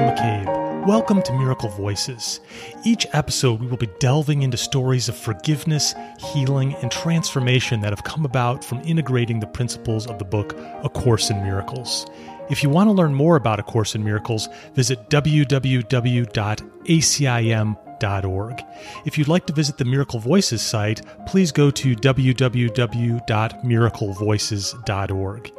McCabe. Welcome to Miracle Voices. Each episode, we will be delving into stories of forgiveness, healing, and transformation that have come about from integrating the principles of the book A Course in Miracles. If you want to learn more about A Course in Miracles, visit www.acim.org. If you'd like to visit the Miracle Voices site, please go to www.miraclevoices.org.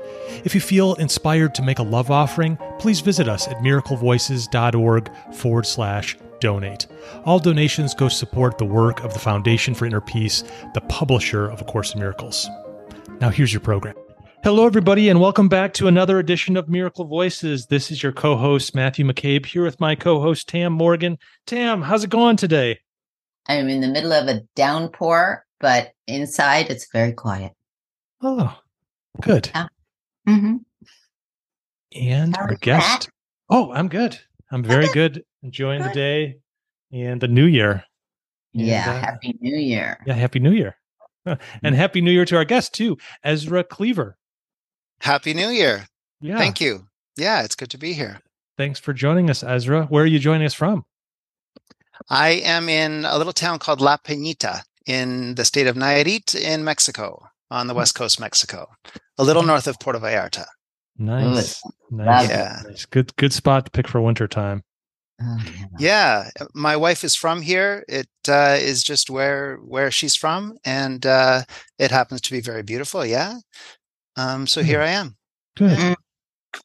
If you feel inspired to make a love offering, please visit us at miraclevoices.org forward slash donate. All donations go support the work of the Foundation for Inner Peace, the publisher of A Course in Miracles. Now here's your program. Hello, everybody, and welcome back to another edition of Miracle Voices. This is your co host, Matthew McCabe, here with my co host, Tam Morgan. Tam, how's it going today? I'm in the middle of a downpour, but inside it's very quiet. Oh, good. Yeah. Mm-hmm. And our guest. That? Oh, I'm good. I'm very good. Enjoying good. the day and the new year. And, yeah. Uh, happy New Year. Yeah. Happy New Year. And mm. Happy New Year to our guest, too, Ezra Cleaver. Happy New Year. Yeah. Thank you. Yeah, it's good to be here. Thanks for joining us, Ezra. Where are you joining us from? I am in a little town called La Peñita in the state of Nayarit in Mexico, on the hmm. west coast Mexico, a little north of Puerto Vallarta. Nice. Nice. Yeah. Nice. Good good spot to pick for winter time. Yeah. yeah. my wife is from here. It uh, is just where where she's from, and uh, it happens to be very beautiful. Yeah, um, so here I am. Good. Mm.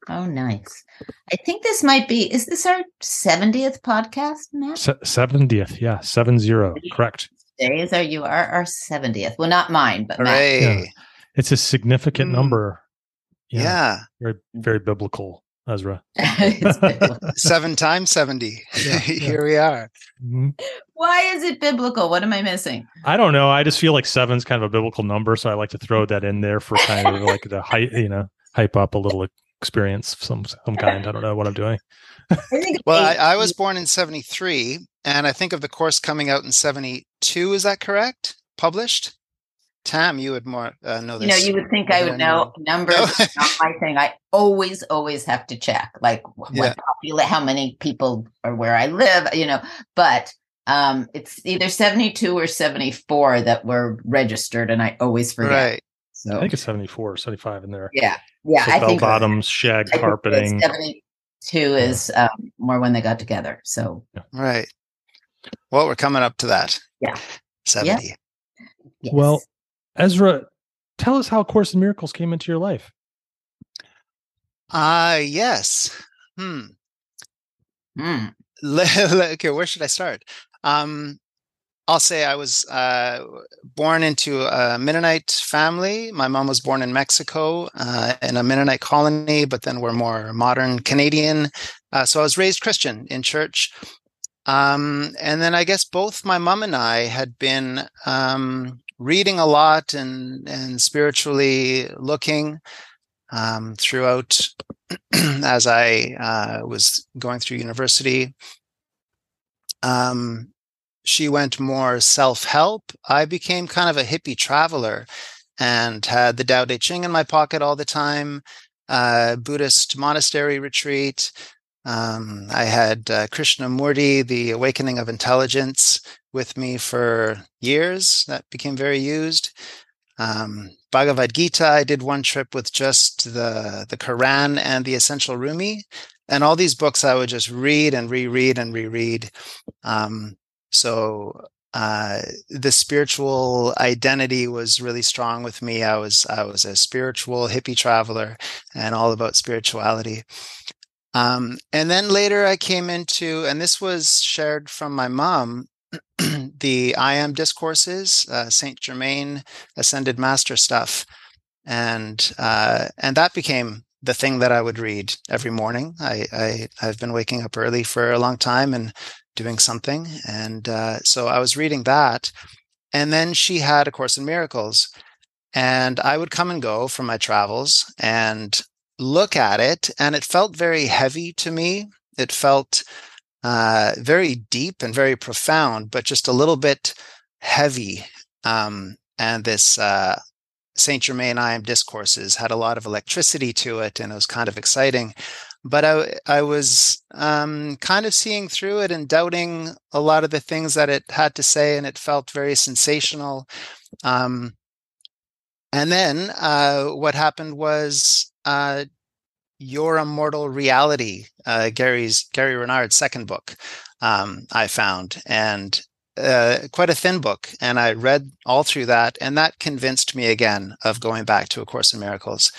Oh, nice. I think this might be, is this our 70th podcast, Matt? Se- 70th. Yeah. Seven zero. Correct. Days are you are our 70th. Well, not mine, but Matt. Yeah. It's a significant mm. number. Yeah. yeah. Very, very biblical. Ezra. Seven times 70. Yeah, Here we are. Mm-hmm. Why is it biblical? What am I missing? I don't know. I just feel like seven's kind of a biblical number. So I like to throw that in there for kind of like the hype, you know, hype up a little experience of some, some kind. I don't know what I'm doing. well, I, I was born in 73, and I think of the course coming out in 72. Is that correct? Published? Tam, you would more uh, know this. You know, you would think I would know numbers. No. not my thing. I always, always have to check, like yeah. what how many people are where I live. You know, but um, it's either seventy-two or seventy-four that were registered, and I always forget. Right. So I think it's 74 or 75 in there. Yeah. Yeah. So I bell think bottoms, shag I carpeting. 72 is um, more when they got together. So, yeah. right. Well, we're coming up to that. Yeah. 70. Yeah. Yes. Well, Ezra, tell us how Course in Miracles came into your life. Ah, uh, yes. Hmm. Hmm. okay, where should I start? Um, I'll say I was uh, born into a Mennonite family. My mom was born in Mexico uh, in a Mennonite colony, but then we're more modern Canadian. Uh, so I was raised Christian in church. Um, and then I guess both my mom and I had been um, reading a lot and and spiritually looking um, throughout as I uh, was going through university. Um, she went more self help. I became kind of a hippie traveler and had the Tao Te Ching in my pocket all the time, uh, Buddhist monastery retreat. Um, I had uh, Krishnamurti, The Awakening of Intelligence, with me for years. That became very used. Um, Bhagavad Gita, I did one trip with just the the Quran and the Essential Rumi, and all these books I would just read and reread and reread. Um, so uh, the spiritual identity was really strong with me. I was I was a spiritual hippie traveler and all about spirituality. Um, and then later I came into, and this was shared from my mom, the I am discourses, uh, Saint Germain ascended master stuff, and uh, and that became the thing that I would read every morning. I, I have been waking up early for a long time and doing something, and uh, so I was reading that, and then she had a Course in Miracles, and I would come and go from my travels and look at it, and it felt very heavy to me. It felt uh, very deep and very profound, but just a little bit heavy. Um, and this uh, Saint Germain I am discourses had a lot of electricity to it, and it was kind of exciting. but I I was um, kind of seeing through it and doubting a lot of the things that it had to say, and it felt very sensational. Um, and then uh, what happened was uh, Your Immortal Reality, uh, Gary's Gary Renard's second book. Um, I found and uh, quite a thin book, and I read all through that, and that convinced me again of going back to A Course in Miracles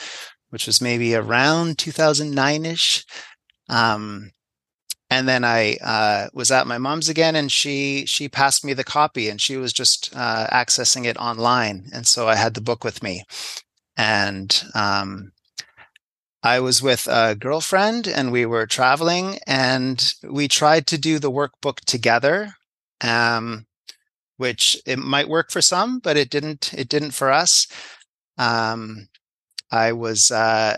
which was maybe around 2009 ish. Um, and then I uh, was at my mom's again, and she she passed me the copy, and she was just uh, accessing it online, and so I had the book with me, and um, I was with a girlfriend, and we were traveling, and we tried to do the workbook together, um, which it might work for some, but it didn't. It didn't for us. Um, I was uh,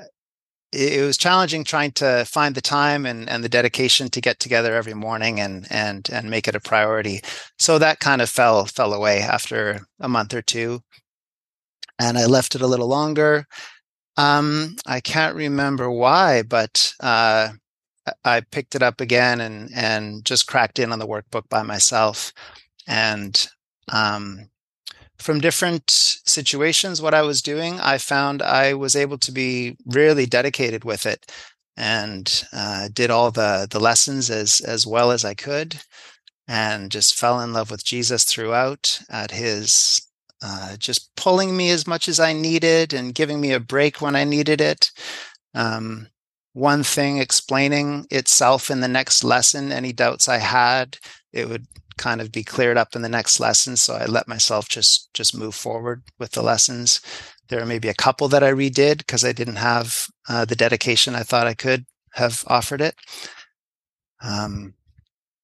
it, it, was challenging trying to find the time and, and the dedication to get together every morning and and and make it a priority. So that kind of fell fell away after a month or two, and I left it a little longer. Um, I can't remember why, but uh, I picked it up again and and just cracked in on the workbook by myself, and um, from different situations, what I was doing, I found I was able to be really dedicated with it and uh, did all the the lessons as as well as I could, and just fell in love with Jesus throughout. At his uh, just pulling me as much as I needed and giving me a break when I needed it. Um, one thing explaining itself in the next lesson, any doubts I had, it would kind of be cleared up in the next lesson. So I let myself just just move forward with the lessons. There are maybe a couple that I redid because I didn't have uh, the dedication I thought I could have offered it. Um,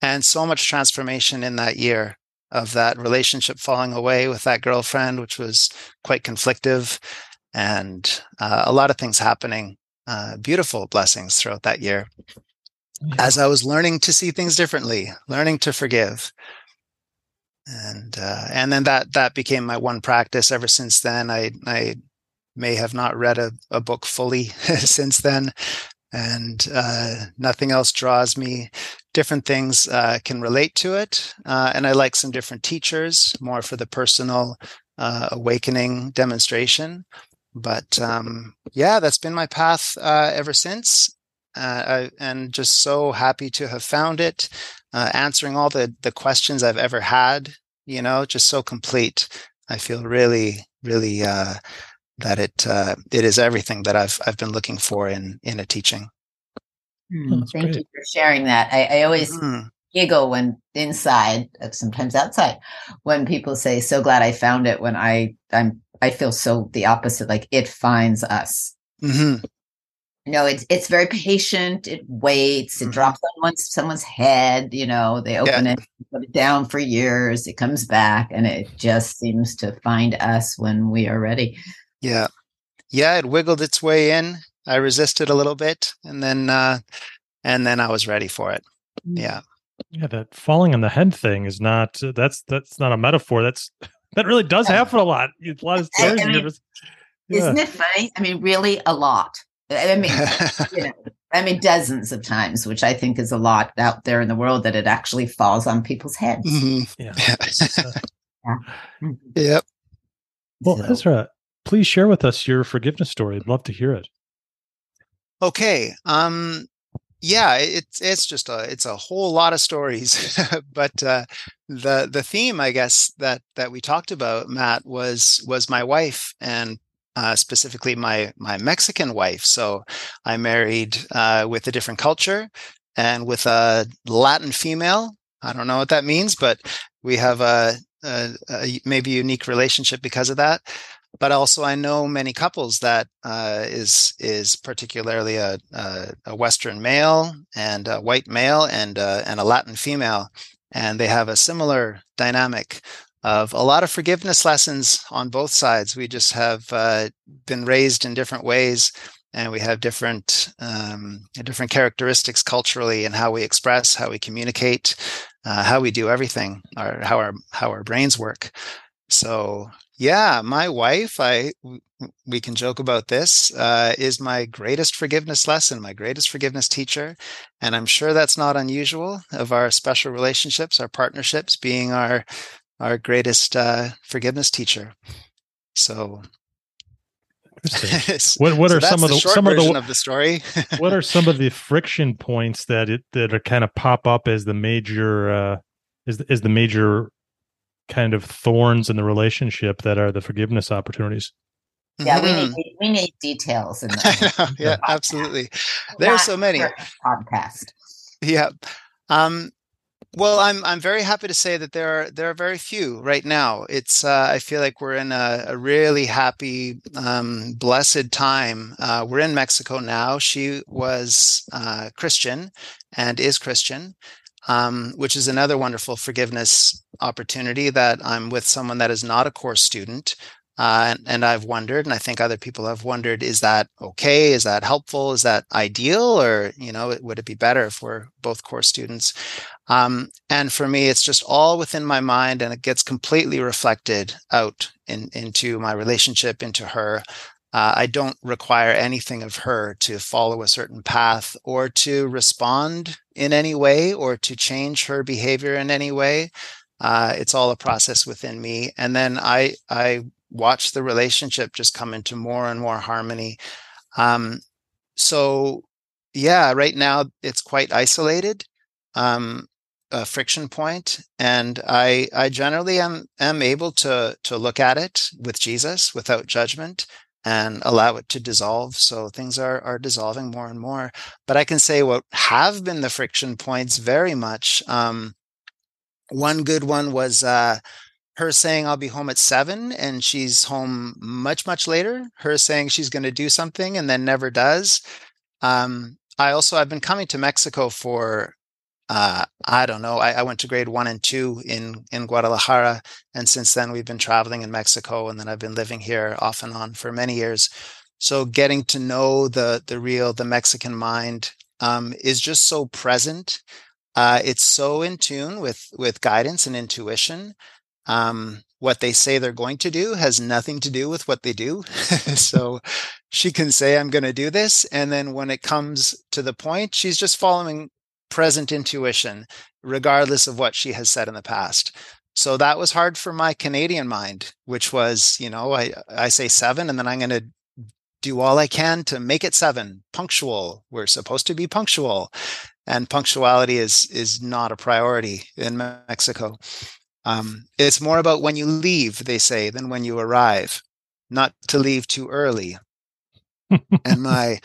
and so much transformation in that year of that relationship falling away with that girlfriend, which was quite conflictive, and uh, a lot of things happening, uh, beautiful blessings throughout that year yeah. as I was learning to see things differently, learning to forgive. And uh, and then that that became my one practice. Ever since then, I I may have not read a, a book fully since then, and uh, nothing else draws me. Different things uh, can relate to it, uh, and I like some different teachers more for the personal uh, awakening demonstration. But um, yeah, that's been my path uh, ever since uh, and just so happy to have found it, answering all the the questions I've ever had. You know, just so complete. I feel really, really that it uh, it is everything that I've I've been looking for in in a teaching. Mm, thank great. you for sharing that. I, I always mm-hmm. giggle when inside, uh, sometimes outside, when people say, "So glad I found it." When I I'm I feel so the opposite, like it finds us. Mm-hmm you know it's it's very patient it waits it mm-hmm. drops on one, someone's head you know they open yeah. it put it down for years it comes back and it just seems to find us when we are ready yeah yeah it wiggled its way in i resisted a little bit and then uh and then i was ready for it mm. yeah yeah that falling on the head thing is not that's that's not a metaphor that's that really does happen a lot a lot of stories I mean, yeah. isn't it funny i mean really a lot I mean, you know, I mean, dozens of times, which I think is a lot out there in the world that it actually falls on people's heads. Mm-hmm. Yeah. yeah. Mm-hmm. Yep. Well, so. Ezra, please share with us your forgiveness story. I'd love to hear it. Okay. Um, yeah, it's it's just a it's a whole lot of stories, but uh, the the theme, I guess that that we talked about, Matt, was was my wife and uh, specifically my my Mexican wife. So I married uh, with a different culture and with a Latin female. I don't know what that means, but we have a, a, a maybe unique relationship because of that. But also, I know many couples that uh, is is particularly a, a, a Western male and a white male and and a Latin female, and they have a similar dynamic of a lot of forgiveness lessons on both sides. We just have uh, been raised in different ways, and we have different um, different characteristics culturally and how we express, how we communicate, uh, how we do everything, or how our how our brains work. so yeah, my wife, I we can joke about this, uh, is my greatest forgiveness lesson, my greatest forgiveness teacher, and I'm sure that's not unusual. Of our special relationships, our partnerships, being our our greatest uh, forgiveness teacher. So what what so are some of the, some of the of the story? what are some of the friction points that it that are kind of pop up as the major uh, is is the major kind of thorns in the relationship that are the forgiveness opportunities? Yeah, mm-hmm. we need mm-hmm. we need details in that. yeah, absolutely. There are so many podcast. Yeah. Um, well, I'm I'm very happy to say that there are there are very few right now. It's uh, I feel like we're in a, a really happy, um, blessed time. Uh, we're in Mexico now. She was uh, Christian and is Christian, um, which is another wonderful forgiveness opportunity. That I'm with someone that is not a course student, uh, and, and, I've wondered, and I think other people have wondered, is that okay? Is that helpful? Is that ideal? Or, you know, would it be better if we're both course students? Um, and for me, it's just all within my mind and it gets completely reflected out in, into my relationship, into her. Uh, I don't require anything of her to follow a certain path or to respond in any way or to change her behavior in any way. Uh, it's all a process within me. And then I, I watch the relationship just come into more and more harmony. Um, so yeah, right now it's quite isolated, um, a friction point, and I I generally am am able to to look at it with Jesus without judgment and allow it to dissolve. So things are are dissolving more and more. But I can say what have been the friction points very much. Um, one good one was uh, her saying I'll be home at seven and she's home much, much later. Her saying she's going to do something and then never does. Um, I also I've been coming to Mexico for uh, I don't know. I, I, went to grade one and two in in Guadalajara, and since then we've been traveling in Mexico, and then I've been living here off and on for many years. So getting to know the the real the Mexican mind um, is just so present. Uh, it's so in tune with with guidance and intuition um, what they say they're going to do has nothing to do with what they do. so she can say, I'm going to do this. And then when it comes to the point, she's just following present intuition, regardless of what she has said in the past. So that was hard for my Canadian mind, which was, you know, I, I say seven and then I'm going to do all I can to make it seven punctual. We're supposed to be punctual and punctuality is, is not a priority in Mexico. Um, it's more about when you leave, they say, than when you arrive. Not to leave too early. and my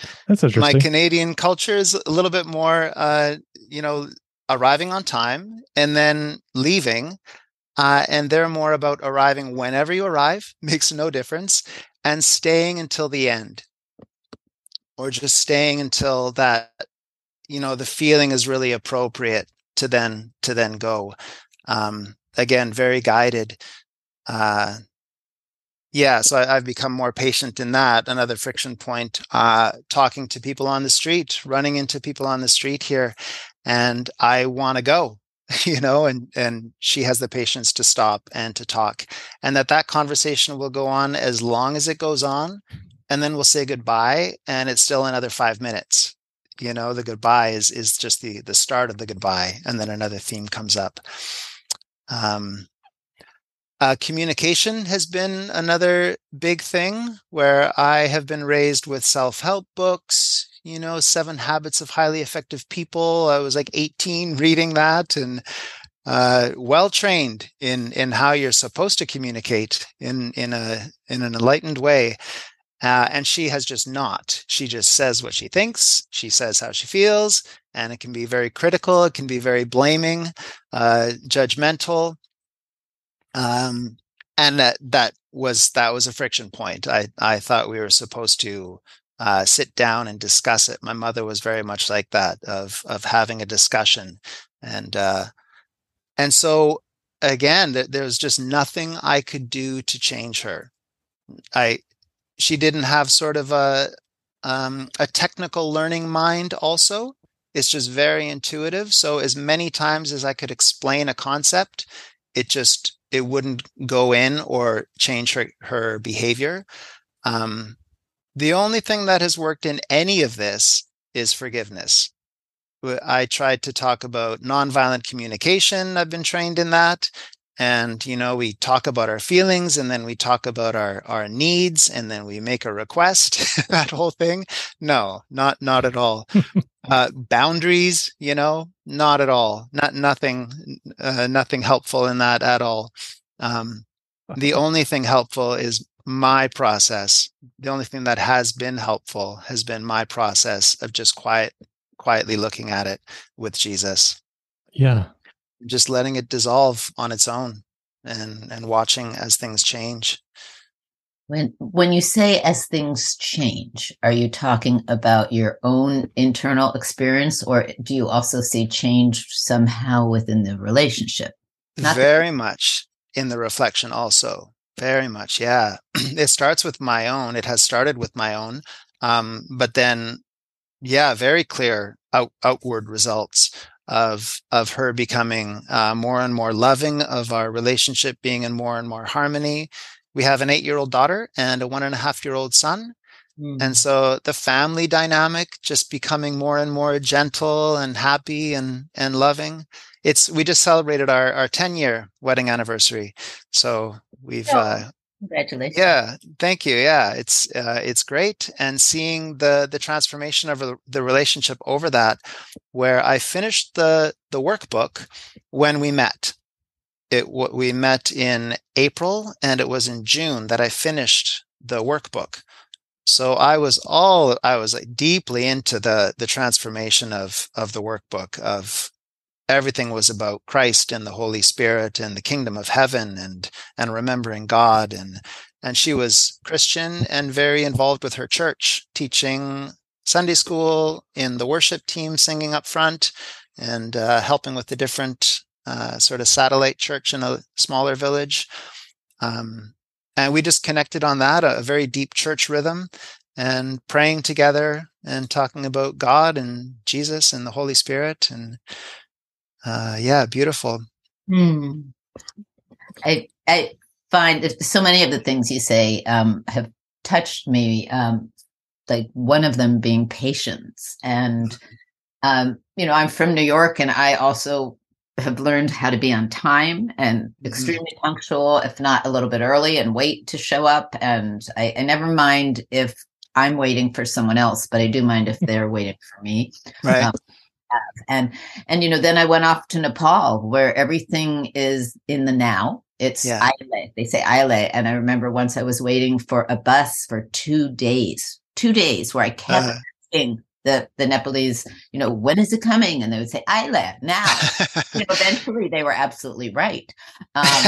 my Canadian culture is a little bit more, uh, you know, arriving on time and then leaving. Uh, and they're more about arriving whenever you arrive, makes no difference, and staying until the end, or just staying until that, you know, the feeling is really appropriate to then to then go. Um, again very guided uh, yeah so I, have become more patient in that another friction point uh, talking to people on the street running into people on the street here and i want to go you know and and she has the patience to stop and to talk and that that conversation will go on as long as it goes on and then we'll say goodbye and it's still another five minutes you know the goodbye is is just the the start of the goodbye and then another theme comes up um, uh, communication has been another big thing where I have been raised with self help books, you know, Seven Habits of Highly Effective People. I was like 18 reading that and uh, well trained in in how you're supposed to communicate in in a in an enlightened way. Uh, and she has just not. She just says what she thinks. She says how she feels, and it can be very critical. It can be very blaming, uh, judgmental, um, and that that was that was a friction point. I I thought we were supposed to uh, sit down and discuss it. My mother was very much like that of of having a discussion, and uh, and so again, th- there was just nothing I could do to change her. I she didn't have sort of a um, a technical learning mind also it's just very intuitive so as many times as i could explain a concept it just it wouldn't go in or change her her behavior. Um, the only thing that has worked in any of this is forgiveness. I tried to talk about nonviolent communication. I've been trained in that. And, you know, we talk about our feelings and then we talk about our, our needs and then we make a request, that whole thing. No, not, not at all. uh, boundaries, you know, not at all. Not, nothing, uh, nothing helpful in that at all. Um, the only thing helpful is my process. The only thing that has been helpful has been my process of just quiet quietly looking at it with Jesus. Yeah. Just letting it dissolve on its own and and watching as things change. When when you say as things change, are you talking about your own internal experience or do you also see change somehow within the relationship? Not Very much in the reflection also. Very much. Yeah. it starts with my own. It has started with my own. Um, but then yeah, very clear out, outward results of of her becoming uh, more and more loving, of our relationship being in more and more harmony. We have an eight year old daughter and a one and a half year old son. Mm. And so the family dynamic just becoming more and more gentle and happy and and loving. It's we just celebrated our our 10 year wedding anniversary. So we've oh. uh, Congratulations. Yeah, thank you. Yeah, it's uh, it's great, and seeing the the transformation of the relationship over that, where I finished the the workbook when we met. It we met in April, and it was in June that I finished the workbook. So I was all I was like deeply into the the transformation of of the workbook of everything was about Christ and the Holy Spirit and the kingdom of heaven and and remembering God and and she was Christian and very involved with her church, teaching Sunday school in the worship team, singing up front, and uh, helping with the different uh, sort of satellite church in a smaller village. Um, and we just connected on that, a, a very deep church rhythm, and praying together and talking about God and Jesus and the Holy Spirit. And uh, yeah, beautiful. Hmm. I I find that so many of the things you say um, have touched me. Um, like one of them being patience, and um, you know, I'm from New York, and I also have learned how to be on time and mm-hmm. extremely mm-hmm. punctual, if not a little bit early, and wait to show up. And I, I never mind if I'm waiting for someone else, but I do mind if they're waiting for me. Right. Um, have. And and you know, then I went off to Nepal where everything is in the now. It's yeah. Aile. They say Aile. And I remember once I was waiting for a bus for two days, two days where I kept uh-huh. asking the the Nepalese, you know, when is it coming? And they would say, Aile, now. you know, eventually they were absolutely right. Um,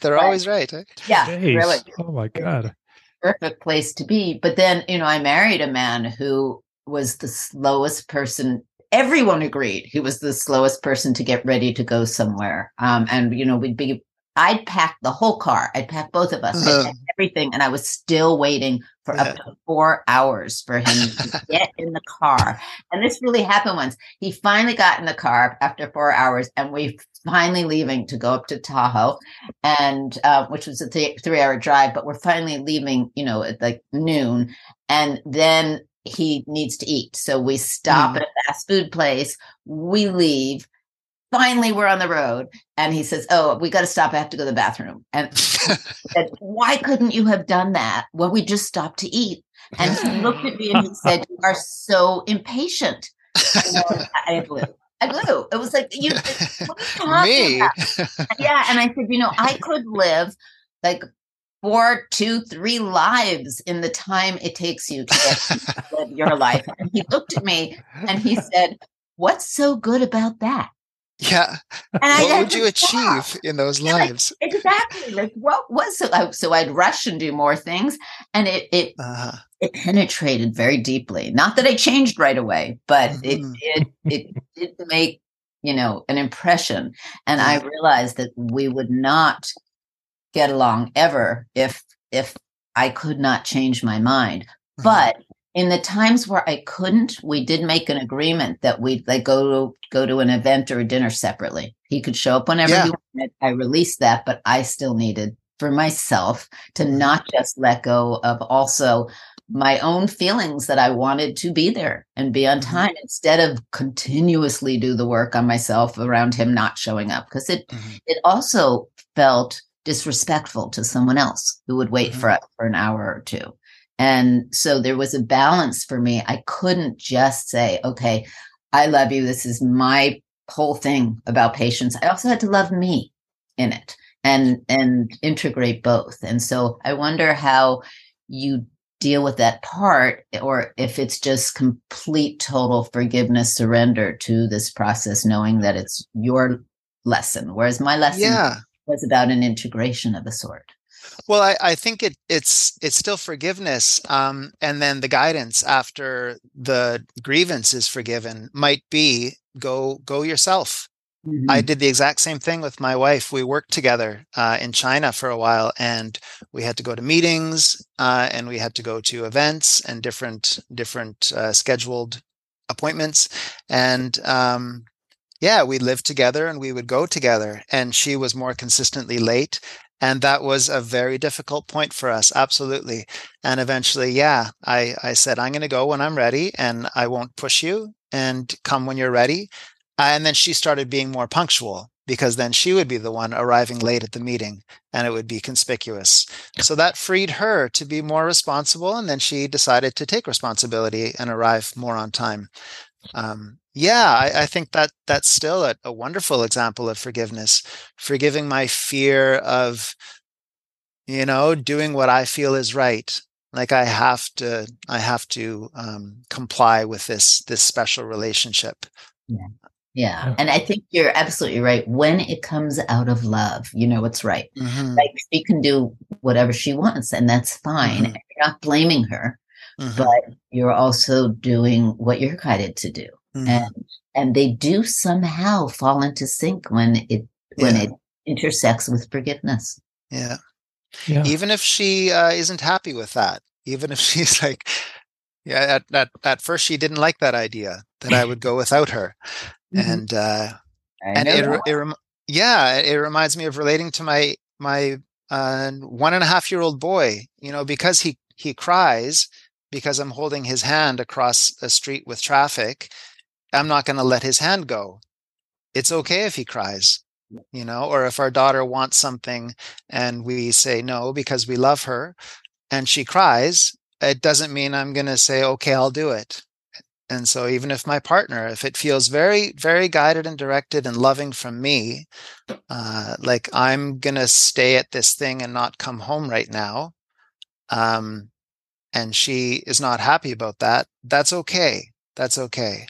They're but, always right. Eh? Yeah. Really. Oh my God. Perfect place to be. But then, you know, I married a man who was the slowest person everyone agreed he was the slowest person to get ready to go somewhere. Um, and you know, we'd be I'd pack the whole car. I'd pack both of us, uh-huh. everything, and I was still waiting for yeah. up to four hours for him to get in the car. And this really happened once. He finally got in the car after four hours, and we finally leaving to go up to Tahoe, and uh, which was a th- three-hour drive. But we're finally leaving, you know, at like noon, and then he needs to eat. So we stop mm. at a fast food place, we leave. Finally, we're on the road, and he says, Oh, we got to stop. I have to go to the bathroom. And said, Why couldn't you have done that when we just stopped to eat? And he looked at me and he said, You are so impatient. I blew. I blew. It was like you. Me. yeah, and I said, you know, I could live like four, two, three lives in the time it takes you to live your life. And he looked at me and he said, What's so good about that? Yeah. And what I, would you achieve in those lives? exactly. Like what was so? So I'd rush and do more things, and it it uh-huh. it penetrated very deeply. Not that I changed right away, but mm-hmm. it it it did make you know an impression, and I realized that we would not get along ever if if I could not change my mind. Mm-hmm. But in the times where I couldn't, we did make an agreement that we'd like go to go to an event or a dinner separately. He could show up whenever Yeah. he wanted. I released that, but I still needed for myself to Mhm. not just let go of also my own feelings that I wanted to be there and be on Mhm. time instead of continuously do the work on myself around him not showing up because it Mhm. it also felt disrespectful to someone else who would wait Mhm. for for an hour or two. And so there was a balance for me. I couldn't just say, okay, I love you. This is my whole thing about patience. I also had to love me in it and and integrate both. And so I wonder how you deal with that part or if it's just complete total forgiveness surrender to this process knowing that it's your lesson whereas my lesson Yeah. Was about an integration of a sort Well, I, I think it it's it's still forgiveness, um, and then the guidance after the grievance is forgiven might be go go yourself. I did the exact same thing with my wife. We worked together uh, in China for a while, and we had to go to meetings, uh, and we had to go to events and different different uh, scheduled appointments, and um, yeah, we lived together and we would go together. And she was more consistently late, and that was a very difficult point for us. Absolutely, and eventually, yeah, I I said I'm going to go when I'm ready, and I won't push you, and come when you're ready. Uh, and then she started being more punctual because then she would be the one arriving late at the meeting and it would be conspicuous. So that freed her to be more responsible. And then she decided to take responsibility and arrive more on time. Um, yeah, I, I think that that's still a, a wonderful example of forgiveness, forgiving my fear of, you know, doing what I feel is right. Like I have to, I have to um, comply with this this special relationship. yeah Yeah. and i think you're absolutely right when it comes out of love you know what's right Mhm. like she can do whatever she wants and that's fine Mhm. And you're not blaming her Mhm. but you're also doing what you're guided to do Mhm. and and they do somehow fall into sync when it when Yeah. it intersects with forgiveness Yeah. Yeah. Even if she uh, isn't happy with that, even if she's like, yeah, at, at, at first she didn't like that idea that I would go without her. Mhm. And, uh, I and know it, it, rem- yeah, it reminds me of relating to my, my, uh, one and a half year old boy, you know, because he, he cries because I'm holding his hand across a street with traffic. I'm not going to let his hand go. It's okay if he cries, you know, or if our daughter wants something and we say no because we love her and she cries, it doesn't mean I'm going to say, okay, I'll do it. And so even if my partner, if it feels very, very guided and directed and loving from me, uh, like I'm going to stay at this thing and not come home right now. Um, and she is not happy about that. That's okay. That's okay.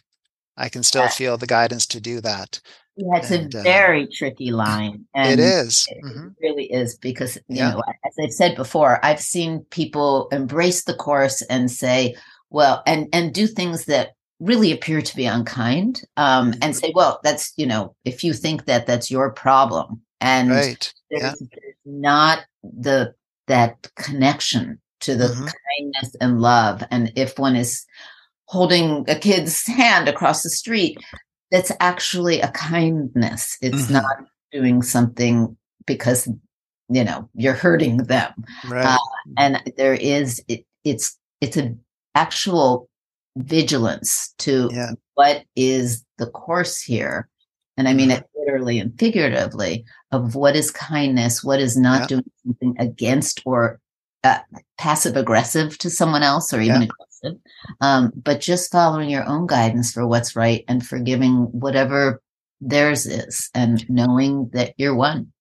I can still Yeah. feel the guidance to do that. Yeah, it's And, a uh, very tricky line. And it is. It Mhm. really is because, you Yeah. know, as I've said before, I've seen people embrace the course and say, well, and and do things that really appear to be unkind, um, Mm-hmm. and say, well, that's you know, if you think that, that's your problem, and Right. there's, Yeah. there's not the that connection to the Mhm. kindness and love, and if one is holding a kid's hand across the street, that's actually a kindness. It's Mhm. not doing something because you know you're hurting them Right. uh, and there is it, it's it's an actual vigilance to Yeah. what is the course here and i mean Mhm. it literally and figuratively of what is kindness what is not Yeah. doing something against or uh, passive aggressive to someone else or even Yeah. aggressive um, but just following your own guidance for what's right and forgiving whatever theirs is and knowing that you're one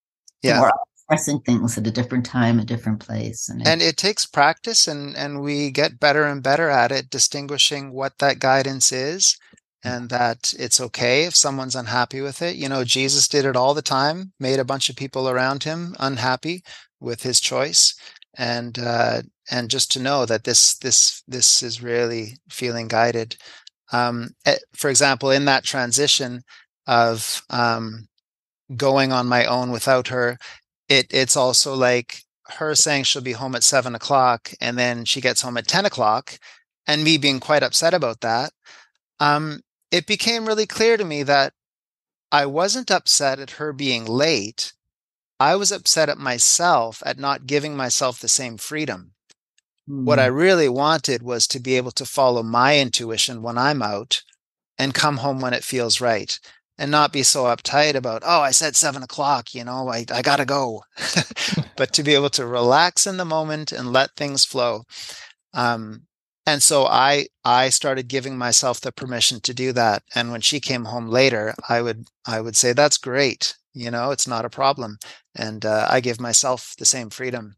Yeah. we're expressing things at a different time, a different place. And, and it takes practice and and we get better and better at it distinguishing what that guidance is and that it's okay if someone's unhappy with it you know jesus did it all the time made a bunch of people around him unhappy with his choice and uh and just to know that this this this is really feeling guided um eh, for example in that transition of um going on my own without her it it's also like her saying she'll be home at seven o'clock and then she gets home at 10 o'clock and me being quite upset about that um, it became really clear to me that I wasn't upset at her being late. I was upset at myself at not giving myself the same freedom. Mm. What I hmm. really wanted was to be able to follow my intuition when I'm out and come home when it feels right and not be so uptight about, oh, I said seven o'clock, you know, I, I gotta go. but to be able to relax in the moment and let things flow. Um, and so I I started giving myself the permission to do that. And when she came home later, I would I would say, that's great. You know, it's not a problem. And uh, I give myself the same freedom.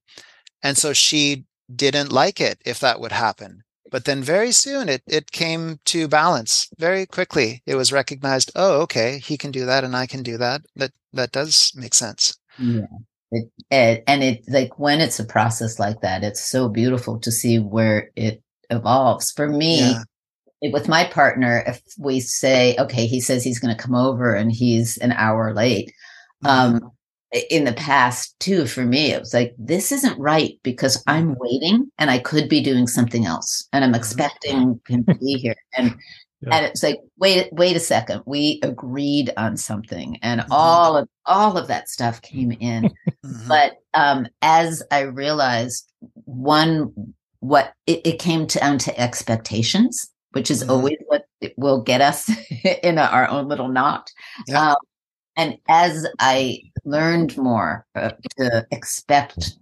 And so she didn't like it if that would happen. But then very soon it, it came to balance very quickly. It was recognized, oh, okay, he can do that and I can do that. That that does make sense. Yeah. It, it, and it like when it's a process like that, it's so beautiful to see where it evolves. For me, yeah. It, with my partner, if we say, okay, he says he's going to come over and he's an hour late, mm-hmm. um, in the past too for me it was like this isn't right because i'm waiting and i could be doing something else and i'm mm-hmm. expecting him to be here and yeah. and it's like wait wait a second we agreed on something and mm-hmm. all of all of that stuff came in mm-hmm. but um as i realized one what it, it came down to expectations which is mm-hmm. always what will get us in our own little knot yeah. um, and as I learned more uh, to expect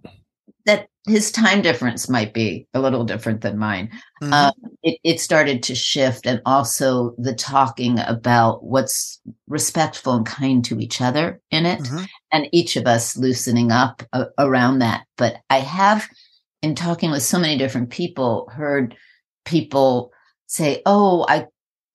that his time difference might be a little different than mine, mm-hmm. um, it, it, started to shift. And also the talking about what's respectful and kind to each other in it, mm-hmm. and each of us loosening up uh, around that. But I have, in talking with so many different people, heard people say, Oh, I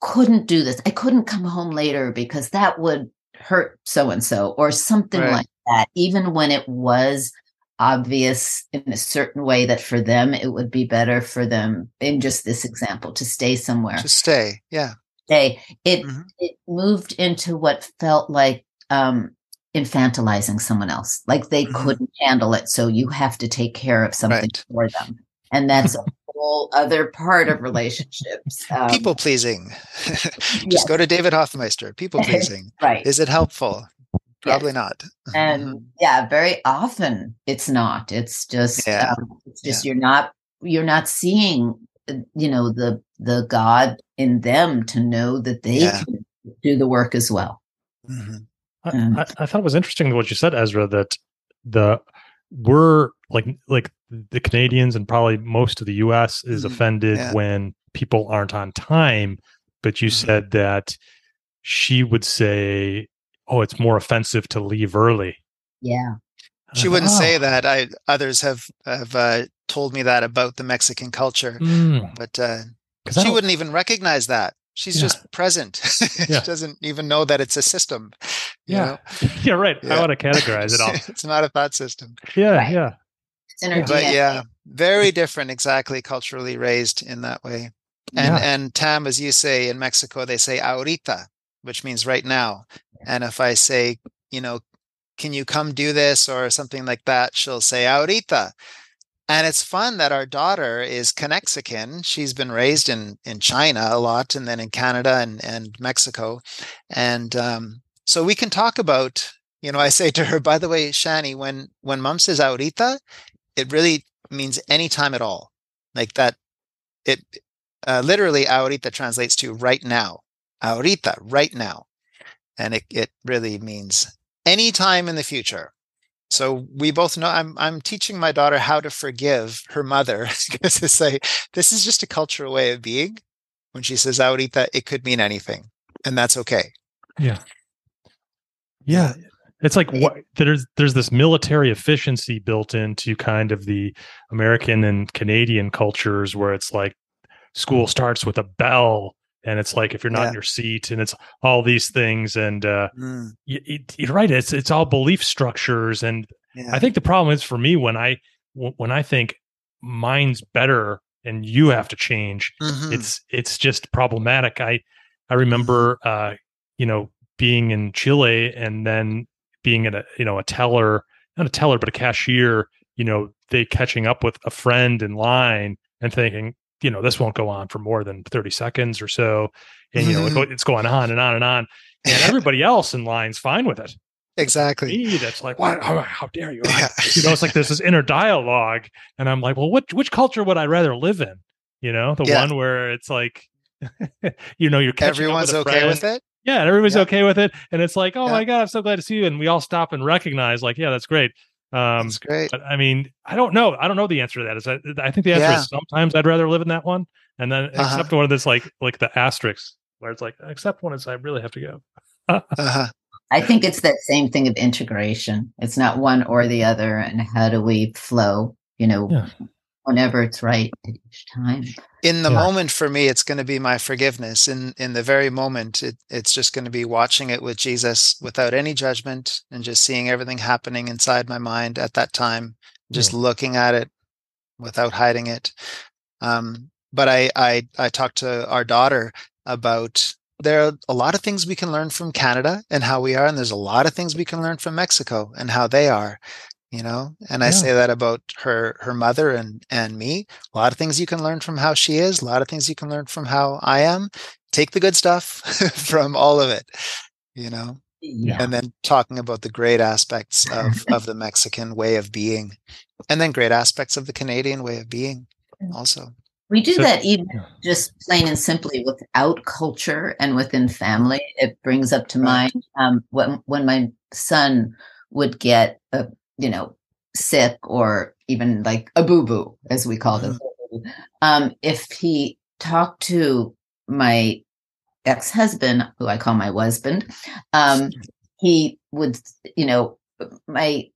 couldn't do this. I couldn't come home later because that would hurt so and so or something right. like that even when it was obvious in a certain way that for them it would be better for them in just this example to stay somewhere to stay yeah stay it mm-hmm. it moved into what felt like um infantilizing someone else like they mm-hmm. couldn't handle it so you have to take care of something right. for them and that's a whole other part of relationships. Um, people pleasing. Just yes. go to David Hoffmeister. People pleasing. right. Is it helpful? Probably yes. not. and yeah, very often it's not. It's just yeah. um, it's just yeah. you're not you're not seeing uh, you know the the God in them to know that they yeah. can do the work as well. Mm-hmm. I, I, I, thought it was interesting what you said, Ezra, that the we're like like the Canadians and probably most of the US is mm-hmm. offended yeah. when people aren't on time. But you mm-hmm. said that she would say, Oh, it's more offensive to leave early. Yeah. She wouldn't oh. say that. I others have have uh, told me that about the Mexican culture, mm. but uh, she wouldn't even recognize that. She's yeah. just present. Yeah. she doesn't even know that it's a system. Yeah. Yeah, right. Yeah. I want to categorize it all. it's not a thought system. Yeah, right. yeah. It's in But yeah, very different, exactly culturally raised in that way. And and Tam, as you say in Mexico, they say ahorita, which means right now. And if I say, you know, can you come do this or something like that, she'll say ahorita. And it's fun that our daughter is Conexican. She's been raised in in China a lot, and then in Canada and and Mexico, and um, so we can talk about. You know, I say to her, by the way, Shani, when when mom says ahorita, it really means any time at all. Like that, it uh, literally ahorita translates to right now. Ahorita, right now, and it it really means any time in the future. So we both know I'm I'm teaching my daughter how to forgive her mother because to say this is just a cultural way of being. When she says ahorita, it could mean anything, and that's okay. Yeah, yeah. It's like what there's there's this military efficiency built into kind of the American and Canadian cultures where it's like school starts with a bell and it's like if you're not yeah. in your seat and it's all these things and uh mm. you, are right it's it's all belief structures and yeah. i think the problem is for me when i when i think mine's better and you have to change mm-hmm. it's it's just problematic i i remember mm-hmm. uh you know being in chile and then being at a you know a teller not a teller but a cashier you know they catching up with a friend in line and thinking you know this won't go on for more than 30 seconds or so and you know mm-hmm. it's going on and on and on and everybody else in line's fine with it. Exactly. Me, that's like, what? How, how dare you? Yeah. you know, it's like there's this inner dialogue, and I'm like, well, what which culture would I rather live in? You know, the yeah. one where it's like, you know, you're everyone's with okay friend. with it. Yeah, and everybody's yeah. okay with it, and it's like, oh my god, I'm so glad to see you, and we all stop and recognize, like, yeah, that's great. Um, that's great. But I mean, I don't know. I don't know the answer to that. Is I, I think the answer is sometimes I'd rather live in that one, and then uh-huh. except one that's like like the asterisks where it's like except one it's I really have to go. uh-huh. I think it's that same thing of integration. It's not one or the other, and how do we flow? You know, yeah. Whenever it's right at each time. In the yeah. moment, for me, it's going to be my forgiveness. In in the very moment, it, it's just going to be watching it with Jesus without any judgment and just seeing everything happening inside my mind at that time, just yeah. looking at it without hiding it. Um, but I I I talked to our daughter about there are a lot of things we can learn from Canada and how we are, and there's a lot of things we can learn from Mexico and how they are. You know, and yeah. I say that about her her mother and and me. A lot of things you can learn from how she is. A lot of things you can learn from how I am. Take the good stuff from all of it. You know, yeah. and then talking about the great aspects of of the Mexican way of being, and then great aspects of the Canadian way of being also. We do so, that even yeah. just plain and simply without culture and within family. It brings up to right. mind um, when when my son would get a you know sick or even like a boo boo as we call mm-hmm. it. Um, if he talked to my ex husband, who I call my husband, um, he would you know my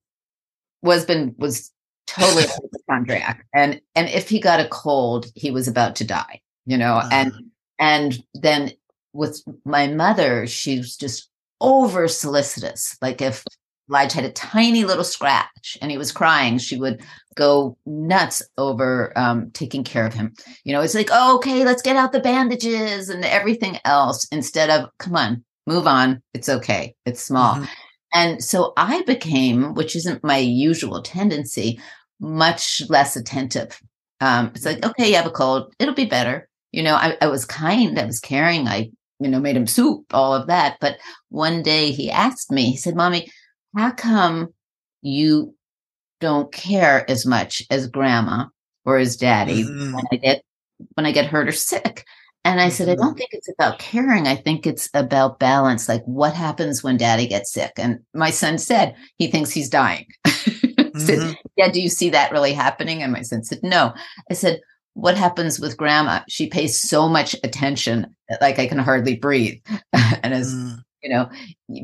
husband was totally hypochondriac. And and if he got a cold, he was about to die, you know. Uh-huh. And and then with my mother, she was just over solicitous. Like if Lige had a tiny little scratch and he was crying, she would go nuts over um, taking care of him. You know, it's like, oh, okay, let's get out the bandages and everything else instead of, come on, move on. It's okay. It's small. Mm-hmm. And so I became, which isn't my usual tendency, much less attentive. Um, it's like, okay, you have a cold, it'll be better. You know, I, I was kind, I was caring, I, you know, made him soup, all of that. But one day he asked me, he said, Mommy, how come you don't care as much as grandma or as daddy mm-hmm. when I get when I get hurt or sick? And I said, I don't mm-hmm. think it's about caring. I think it's about balance. Like, what happens when daddy gets sick? And my son said he thinks he's dying. said, mm-hmm. Yeah, do you see that really happening? And my son said, No. I said, What happens with grandma? She pays so much attention that like I can hardly breathe. and as mm. You know,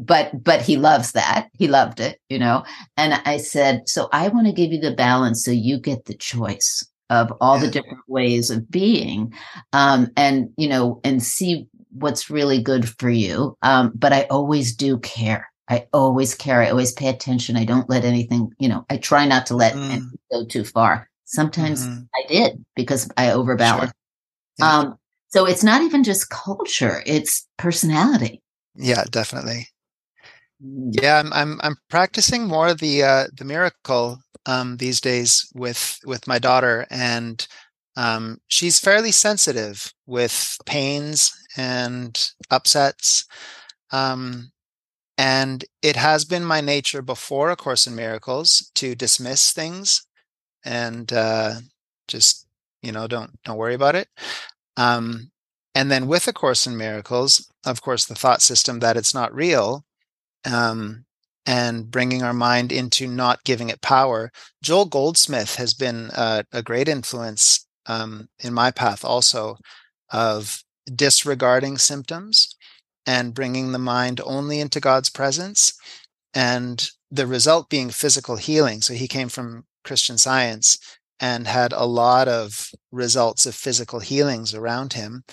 but but he loves that. He loved it, you know. And I said, So I want to give you the balance so you get the choice of all the different ways of being um, and you know and see what's really good for you um, but i always do care i always care i always pay attention i don't let anything you know i try not to let mm. go too far sometimes mm-hmm. i did because i overbalanced sure. yeah. um, so it's not even just culture it's personality yeah definitely yeah i'm i'm, I'm practicing more the uh the miracle um, these days with with my daughter, and um, she's fairly sensitive with pains and upsets. Um, and it has been my nature before A Course in Miracles to dismiss things and uh, just you know don't don't worry about it. Um, and then with A Course in Miracles, of course, the thought system that it's not real um, and bringing our mind into not giving it power. Joel Goldsmith has been a, a great influence um, in my path also of disregarding symptoms and bringing the mind only into God's presence. And the result being physical healing. So he came from Christian science and had a lot of results of physical healings around him.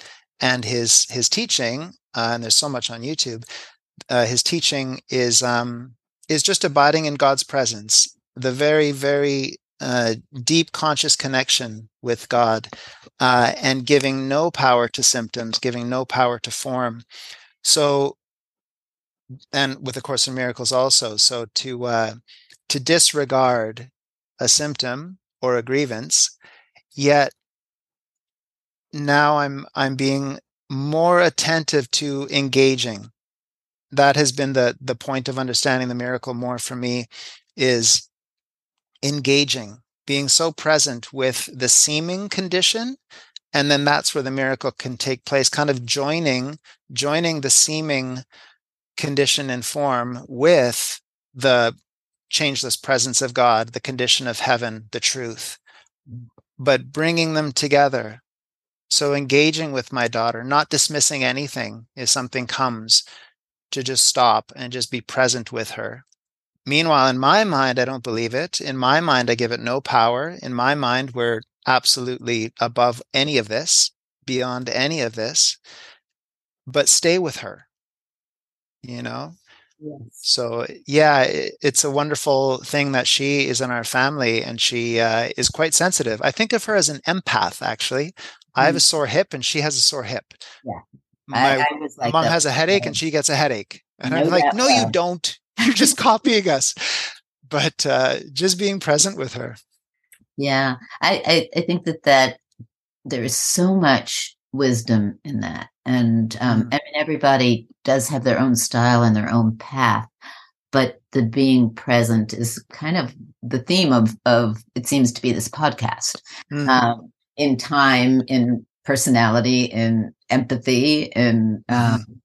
And his his teaching, uh, and there's so much on YouTube. Uh, his teaching is um, is just abiding in God's presence, the very, very uh, deep conscious connection with God, uh, and giving no power to symptoms, giving no power to form. So, and with the Course in Miracles also, so to uh, to disregard a symptom or a grievance, yet now I'm I'm being more attentive to engaging. That has been the the point of understanding the miracle more for me is engaging being so present with the seeming condition and then that's where the miracle can take place kind of joining joining the seeming condition and form with the changeless presence of god the condition of heaven the truth but bringing them together so engaging with my daughter not dismissing anything if something comes to just stop and just be present with her meanwhile in my mind i don't believe it in my mind i give it no power in my mind we're absolutely above any of this, beyond any of this, but stay with her, you know? Yes. So yeah, it's a wonderful thing that she is in our family and she uh, is quite sensitive. I think of her as an empath. Actually. I have a mm. sore hip and she has a sore hip. Yeah, my I, I like mom has a headache and she gets a headache, and I'm like, no, you don't. You're just copying us. But uh, just being present with her. Yeah, I, I, I think that that there is so much wisdom in that, and um, mm. I mean everybody does have their own style and their own path, but the being present is kind of the theme of of it seems to be this podcast. Mm. Um, in time, in personality, in empathy, in um, mm.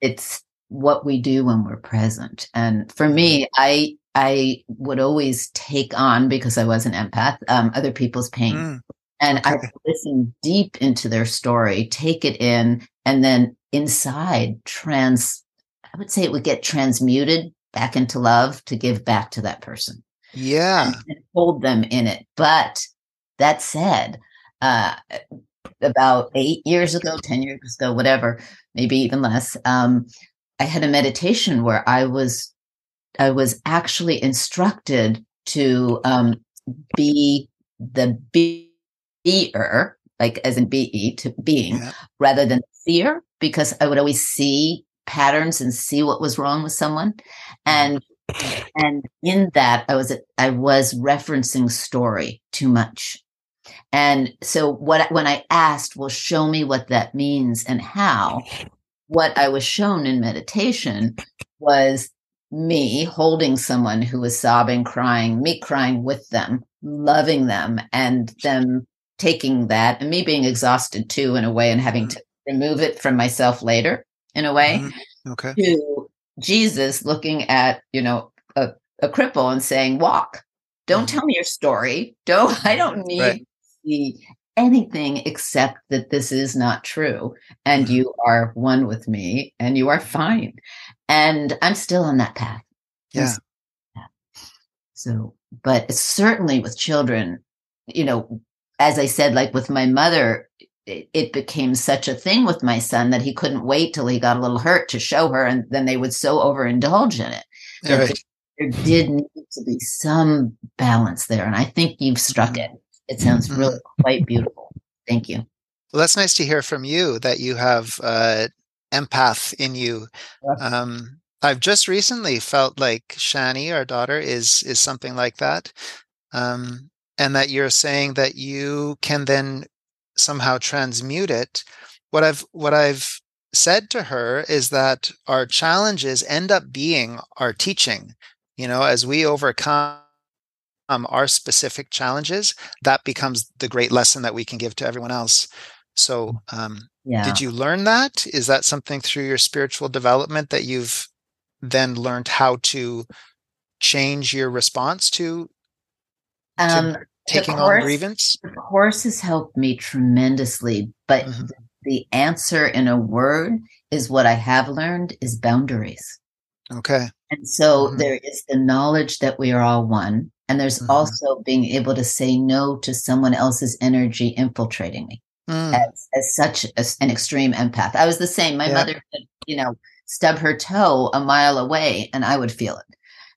it's what we do when we're present. And for me, mm-hmm. I I would always take on because I was an empath, um, other people's pain. Mm. And okay. I would listen deep into their story, take it in, and then inside trans, I would say it would get transmuted back into love to give back to that person. Yeah. And, and hold them in it. But that said, uh, about eight years ago, 10 years ago, whatever, maybe even less, um, I had a meditation where I was I was actually instructed to um, be the beer, like as in be to being, yeah. rather than seer, because I would always see patterns and see what was wrong with someone, and and in that I was I was referencing story too much. And so what when I asked, well, show me what that means and how, what I was shown in meditation was me holding someone who was sobbing, crying, me crying with them, loving them, and them taking that, and me being exhausted too, in a way, and having mm-hmm. to remove it from myself later, in a way. Mm-hmm. Okay. To Jesus looking at, you know, a, a cripple and saying, walk. Don't mm-hmm. tell me your story. Don't, I don't need right. Anything except that this is not true and mm-hmm. you are one with me and you are fine and I'm still on that path. Yeah. So, but certainly with children, you know, as I said, like with my mother, it, it became such a thing with my son that he couldn't wait till he got a little hurt to show her, and then they would so overindulge in it. Right. There did need to be some balance there, and I think you've struck mm-hmm. it. It sounds mm-hmm. really quite beautiful. Thank you. Well, that's nice to hear from you that you have uh, empath in you. Um, I've just recently felt like Shani, our daughter, is is something like that, um, and that you're saying that you can then somehow transmute it. What I've what I've said to her is that our challenges end up being our teaching. You know, as we overcome our specific challenges, that becomes the great lesson that we can give to everyone else. So, um, yeah. did you learn that? Is that something through your spiritual development that you've then learned how to change your response to, um, to taking course, on grievance? The course has helped me tremendously, but mm-hmm. the answer in a word is what I have learned is boundaries. Okay. And so mm-hmm. there is the knowledge that we are all one. And there's mm-hmm. also being able to say no to someone else's energy infiltrating me mm. as, as such as an extreme empath. I was the same. My yeah. mother could, you know, stub her toe a mile away and I would feel it.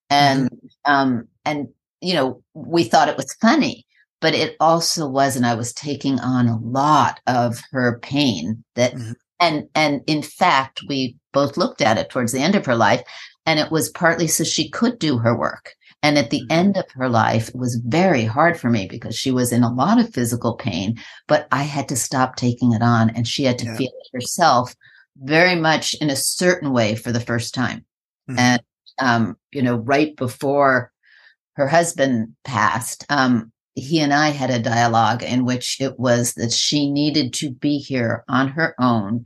And, mm. um, and, you know, we thought it was funny, but it also was. And I was taking on a lot of her pain that, mm. and, and in fact, we both looked at it towards the end of her life. And it was partly so she could do her work and at the mm-hmm. end of her life, it was very hard for me because she was in a lot of physical pain, but I had to stop taking it on and she had to yeah. feel it herself very much in a certain way for the first time. Mm-hmm. And, um, you know, right before her husband passed, um, he and I had a dialogue in which it was that she needed to be here on her own.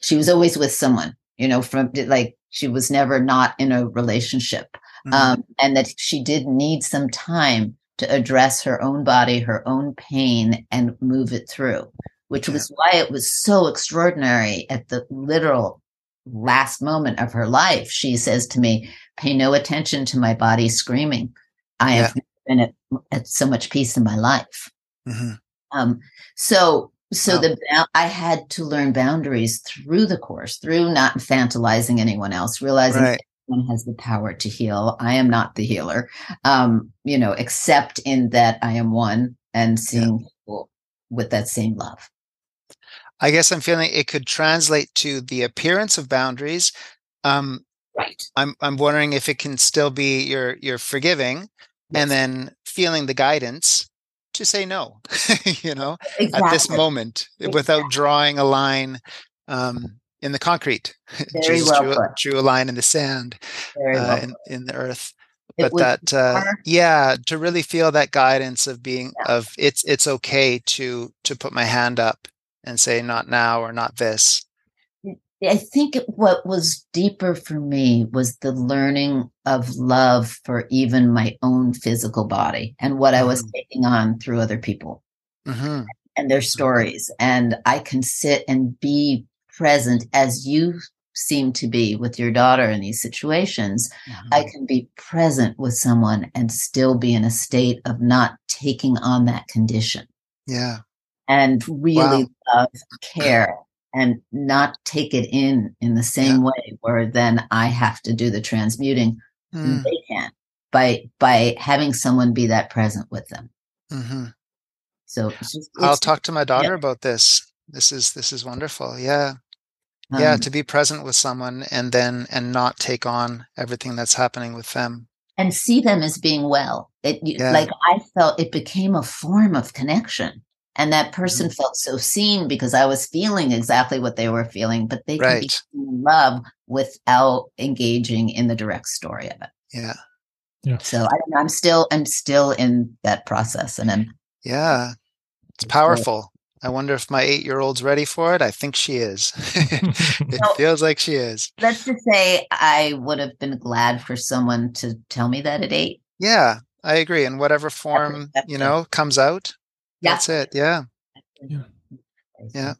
She was always with someone, you know, from like she was never not in a relationship. Mm-hmm. Um, and that she did need some time to address her own body, her own pain, and move it through, which yeah. was why it was so extraordinary at the literal last moment of her life. She says to me, Pay no attention to my body screaming. I yeah. have been at, at, so much peace in my life. Mm-hmm. Um, so, so wow. the I had to learn boundaries through the course, through not infantilizing anyone else, realizing right one has the power to heal. I am not the healer, um, you know, except in that I am one and seeing yeah. people with that same love. I guess I'm feeling it could translate to the appearance of boundaries. Um, right. I'm I'm wondering if it can still be you're you're forgiving, yes. and then feeling the guidance to say no. you know, exactly. at this moment, exactly. without drawing a line. Um, in the concrete. Very Jesus well drew, put. drew a line in the sand, uh, in, in, the earth. It but that, uh, yeah, to really feel that guidance of being yeah. of it's it's okay to to put my hand up and say not now or not this. I think what was deeper for me was the learning of love for even my own physical body and what mm-hmm. I was mm. taking on through other people mm-hmm. and their stories. And I can sit and be present as you seem to be with your daughter in these situations, mm-hmm. I can be present with someone and still be in a state of not taking on that condition. Yeah. And really wow. love, care, and not take it in in the same yeah. way where then I have to do the transmuting. Mm. They can by by having someone be that present with them. Mm-hmm. So it's just, it's, I'll talk to my daughter yeah. about this. This is this is wonderful. Yeah. Um, yeah, to be present with someone and then and not take on everything that's happening with them and see them as being well. It yeah. like I felt it became a form of connection. And that person mm-hmm. felt so seen because I was feeling exactly what they were feeling, but they right. could be in love without engaging in the direct story of it. Yeah. Yeah. So I, I'm still I'm still in that process, and I'm yeah, it's powerful. I wonder if my eight year old's ready for it. I think she is. it so, feels like she is. Let's just say I would have been glad for someone to tell me that at eight. Yeah, I agree. In whatever form, that's you know, comes out. Yeah. That's it. Yeah. Yeah. Yeah.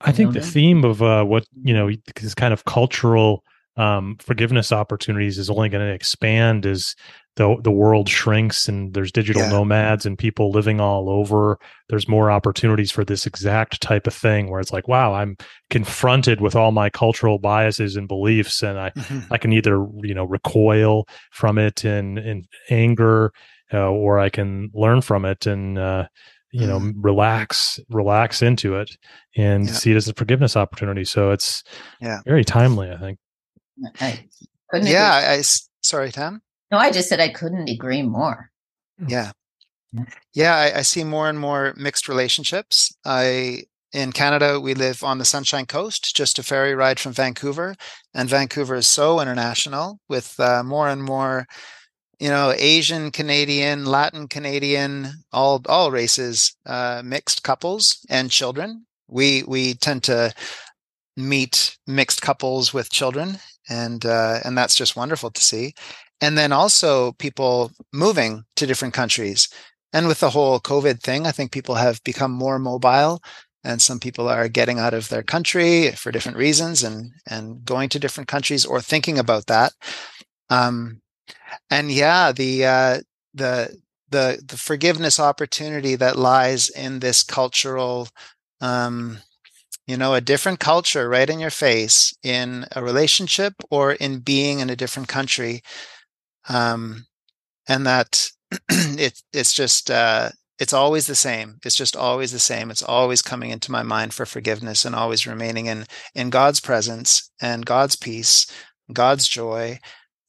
I think the theme of uh, what, you know, this kind of cultural um, forgiveness opportunities is only going to expand as the the world shrinks and there's digital yeah. nomads and people living all over there's more opportunities for this exact type of thing where it's like wow i'm confronted with all my cultural biases and beliefs and i mm-hmm. i can either you know recoil from it in in anger uh, or i can learn from it and uh, you know mm. relax relax into it and yeah. see it as a forgiveness opportunity so it's yeah very timely i think I yeah I, sorry Tam. no, I just said I couldn't agree more. Yeah. Yeah, I, I, see more and more mixed relationships. I in Canada, we live on the Sunshine Coast, just a ferry ride from Vancouver, and Vancouver is so international with uh, more and more, you know, Asian Canadian, Latin Canadian, all all races, uh, mixed couples and children. We we tend to meet mixed couples with children, and uh, and that's just wonderful to see and then also people moving to different countries. And with the whole COVID thing, I think people have become more mobile and some people are getting out of their country for different reasons and and going to different countries or thinking about that. Um, and yeah, the uh, the the the forgiveness opportunity that lies in this cultural um, you know a different culture right in your face in a relationship or in being in a different country um, and that it, it's just uh, it's always the same. It's just always the same. It's always coming into my mind for forgiveness and always remaining in in God's presence and God's peace, God's joy,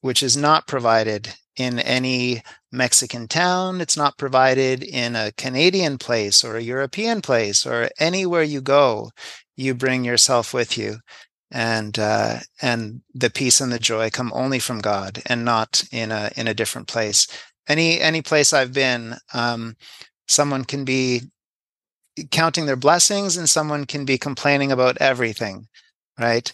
which is not provided in any Mexican town. It's not provided in a Canadian place or a European place or anywhere you go. You bring yourself with you. and uh, and the peace and the joy come only from God and not in a in a different place. Any any place I've been, um, someone can be counting their blessings and someone can be complaining about everything, right?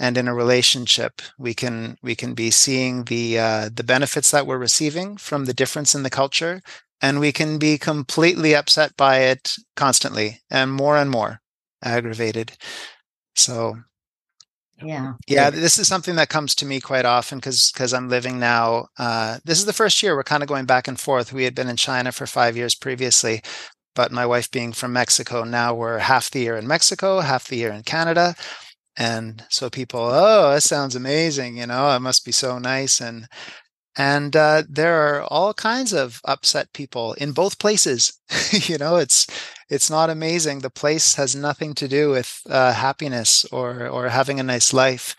And in a relationship, we can we can be seeing the uh, the benefits that we're receiving from the difference in the culture, and we can be completely upset by it constantly and more and more aggravated. So yeah yeah this is something that comes to me quite often because because i'm living now uh, this is the first year we're kind of going back and forth we had been in china for five years previously but my wife being from mexico now we're half the year in mexico half the year in canada and so people oh that sounds amazing you know it must be so nice and and uh, there are all kinds of upset people in both places you know it's it's not amazing. The place has nothing to do with uh, happiness or or having a nice life.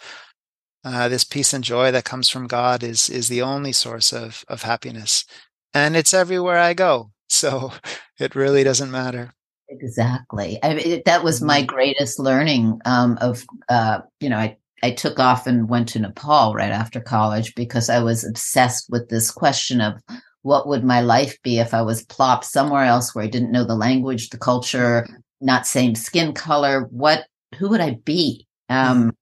Uh, this peace and joy that comes from god is is the only source of of happiness. And it's everywhere i go. So it really doesn't matter. Exactly. I mean, that was my mm-hmm. greatest learning um, of uh, you know i I took off and went to Nepal right after college because I was obsessed with this question of what would my life be if I was plopped somewhere else where I didn't know the language, the culture, not same skin color. What, who would I be? Um,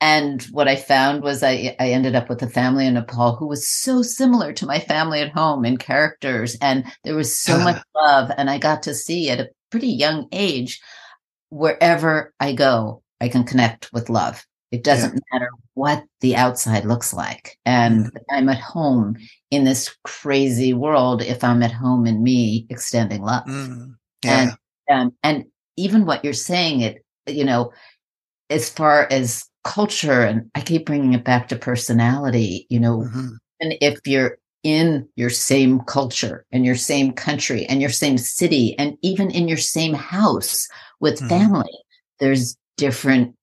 and what I found was I, I ended up with a family in Nepal who was so similar to my family at home in characters. And there was so much love. And I got to see at a pretty young age, wherever I go, I can connect with love. It doesn't yeah. matter what the outside looks like. And. I'm at home in this crazy world if I'm at home in me extending love. Mm. Yeah. And um, and even what you're saying, it you know, as far as culture, and I keep bringing it back to personality. You know, mm-hmm. and if you're in your same culture and your same country and your same city and even in your same house with mm-hmm. family, there's different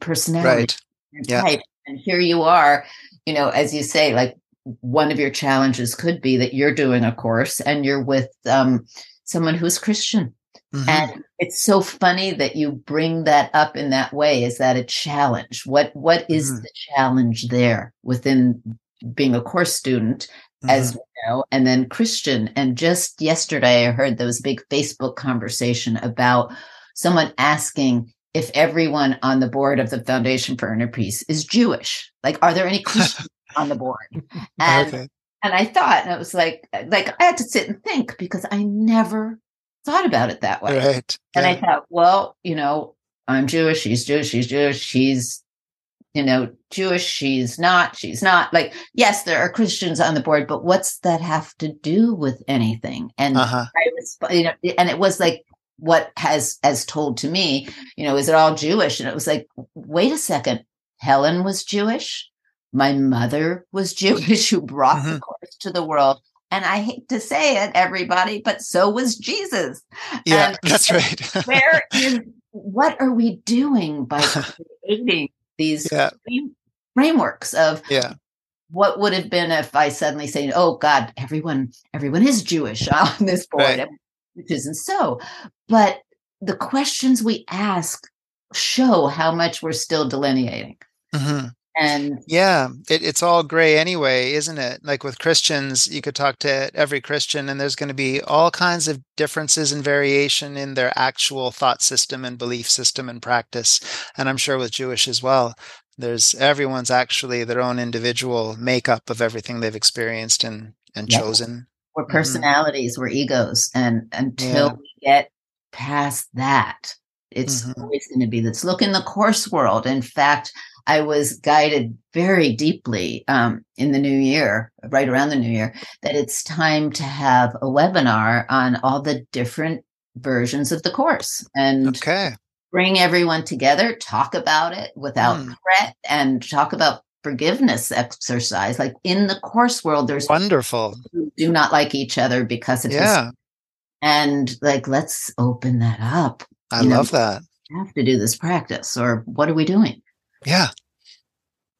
personality right. yeah. type. And here you are, you know, as you say, like one of your challenges could be that you're doing a course and you're with um, someone who's Christian. Mm-hmm. And it's so funny that you bring that up in that way. Is that a challenge? What what is mm-hmm. the challenge there within being a course student mm-hmm. as you know, and then Christian? And just yesterday I heard those big Facebook conversation about someone asking if everyone on the board of the Foundation for Inner Peace is Jewish. Like, are there any Christians on the board? And okay. and I thought, and it was like, like I had to sit and think because I never thought about it that way. Right. And I thought, well, you know, I'm Jewish. She's Jewish. She's Jewish. She's you know, Jewish, she's not, she's not. Like, yes, there are Christians on the board, but what's that have to do with anything? And uh-huh. I was, you know, and it was like what has as told to me you know is it all jewish? And it was like wait a second. Helen was jewish. My mother was jewish who brought mm-hmm. the course to the world. And i hate to say it everybody but so was jesus. Yeah and, that's right. where is what are we doing by creating these yeah. frameworks of yeah. what would have been if I suddenly say, "Oh God, everyone, everyone is Jewish on this board," right which isn't so. But the questions we ask show how much we're still delineating. Mm-hmm. And yeah, it, it's all gray anyway, isn't it? Like with Christians, you could talk to every Christian, and there's going to be all kinds of differences and variation in their actual thought system and belief system and practice. And I'm sure with Jewish as well. There's everyone's actually their own individual makeup of everything they've experienced and and yep. chosen we're mm-hmm. personalities, mm-hmm. we're egos. And until yeah. we get past that, it's mm-hmm. always going to be this. Look in the course world. In fact, I was guided very deeply um, in the new year, right around the new year, that it's time to have a webinar on all the different versions of the course and okay. bring everyone together, talk about it without mm. threat, and talk about forgiveness exercise. Like in the course world, there's wonderful. do not like each other because it's yeah. and like let's open that up. I you love know, that. have to do this practice, or what are we doing? Yeah,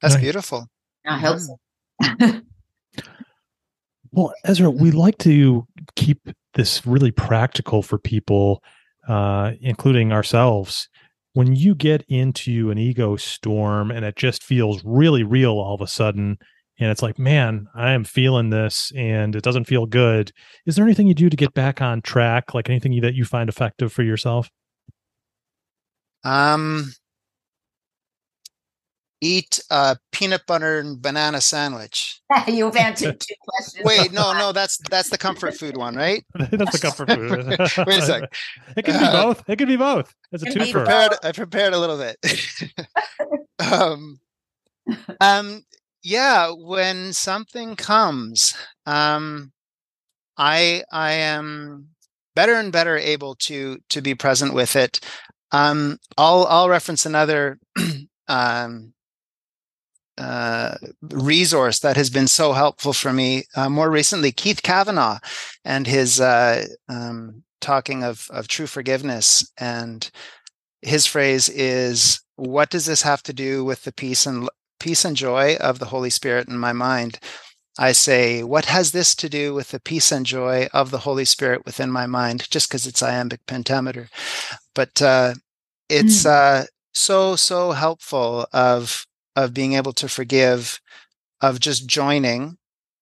that's right. beautiful. That helps. Mm. well, Ezra, we like to keep this really practical for people, uh, including ourselves when you get into an ego storm and it just feels really real all of a sudden and it's like man i am feeling this and it doesn't feel good is there anything you do to get back on track? Like anything that you find effective for yourself? Um eat a peanut butter and banana sandwich. You've answered two questions. Wait, no, no, that's that's the comfort food one, right? that's the comfort food. Wait a sec. It can be uh, both. It can be both. It's a two prepared, I prepared a little bit. um, um, yeah, when something comes, um, I I am better and better able to to be present with it. Um, I'll I'll reference another um, uh, resource that has been so helpful for me uh, more recently keith kavanaugh and his uh, um, talking of, of true forgiveness. And his phrase is what does this have to do with the peace and peace and joy of the holy spirit in my mind? I say what has this to do with the peace and joy of the holy spirit within my mind? Just because it's iambic pentameter. But uh, it's mm. so so helpful of of being able to forgive, of just joining.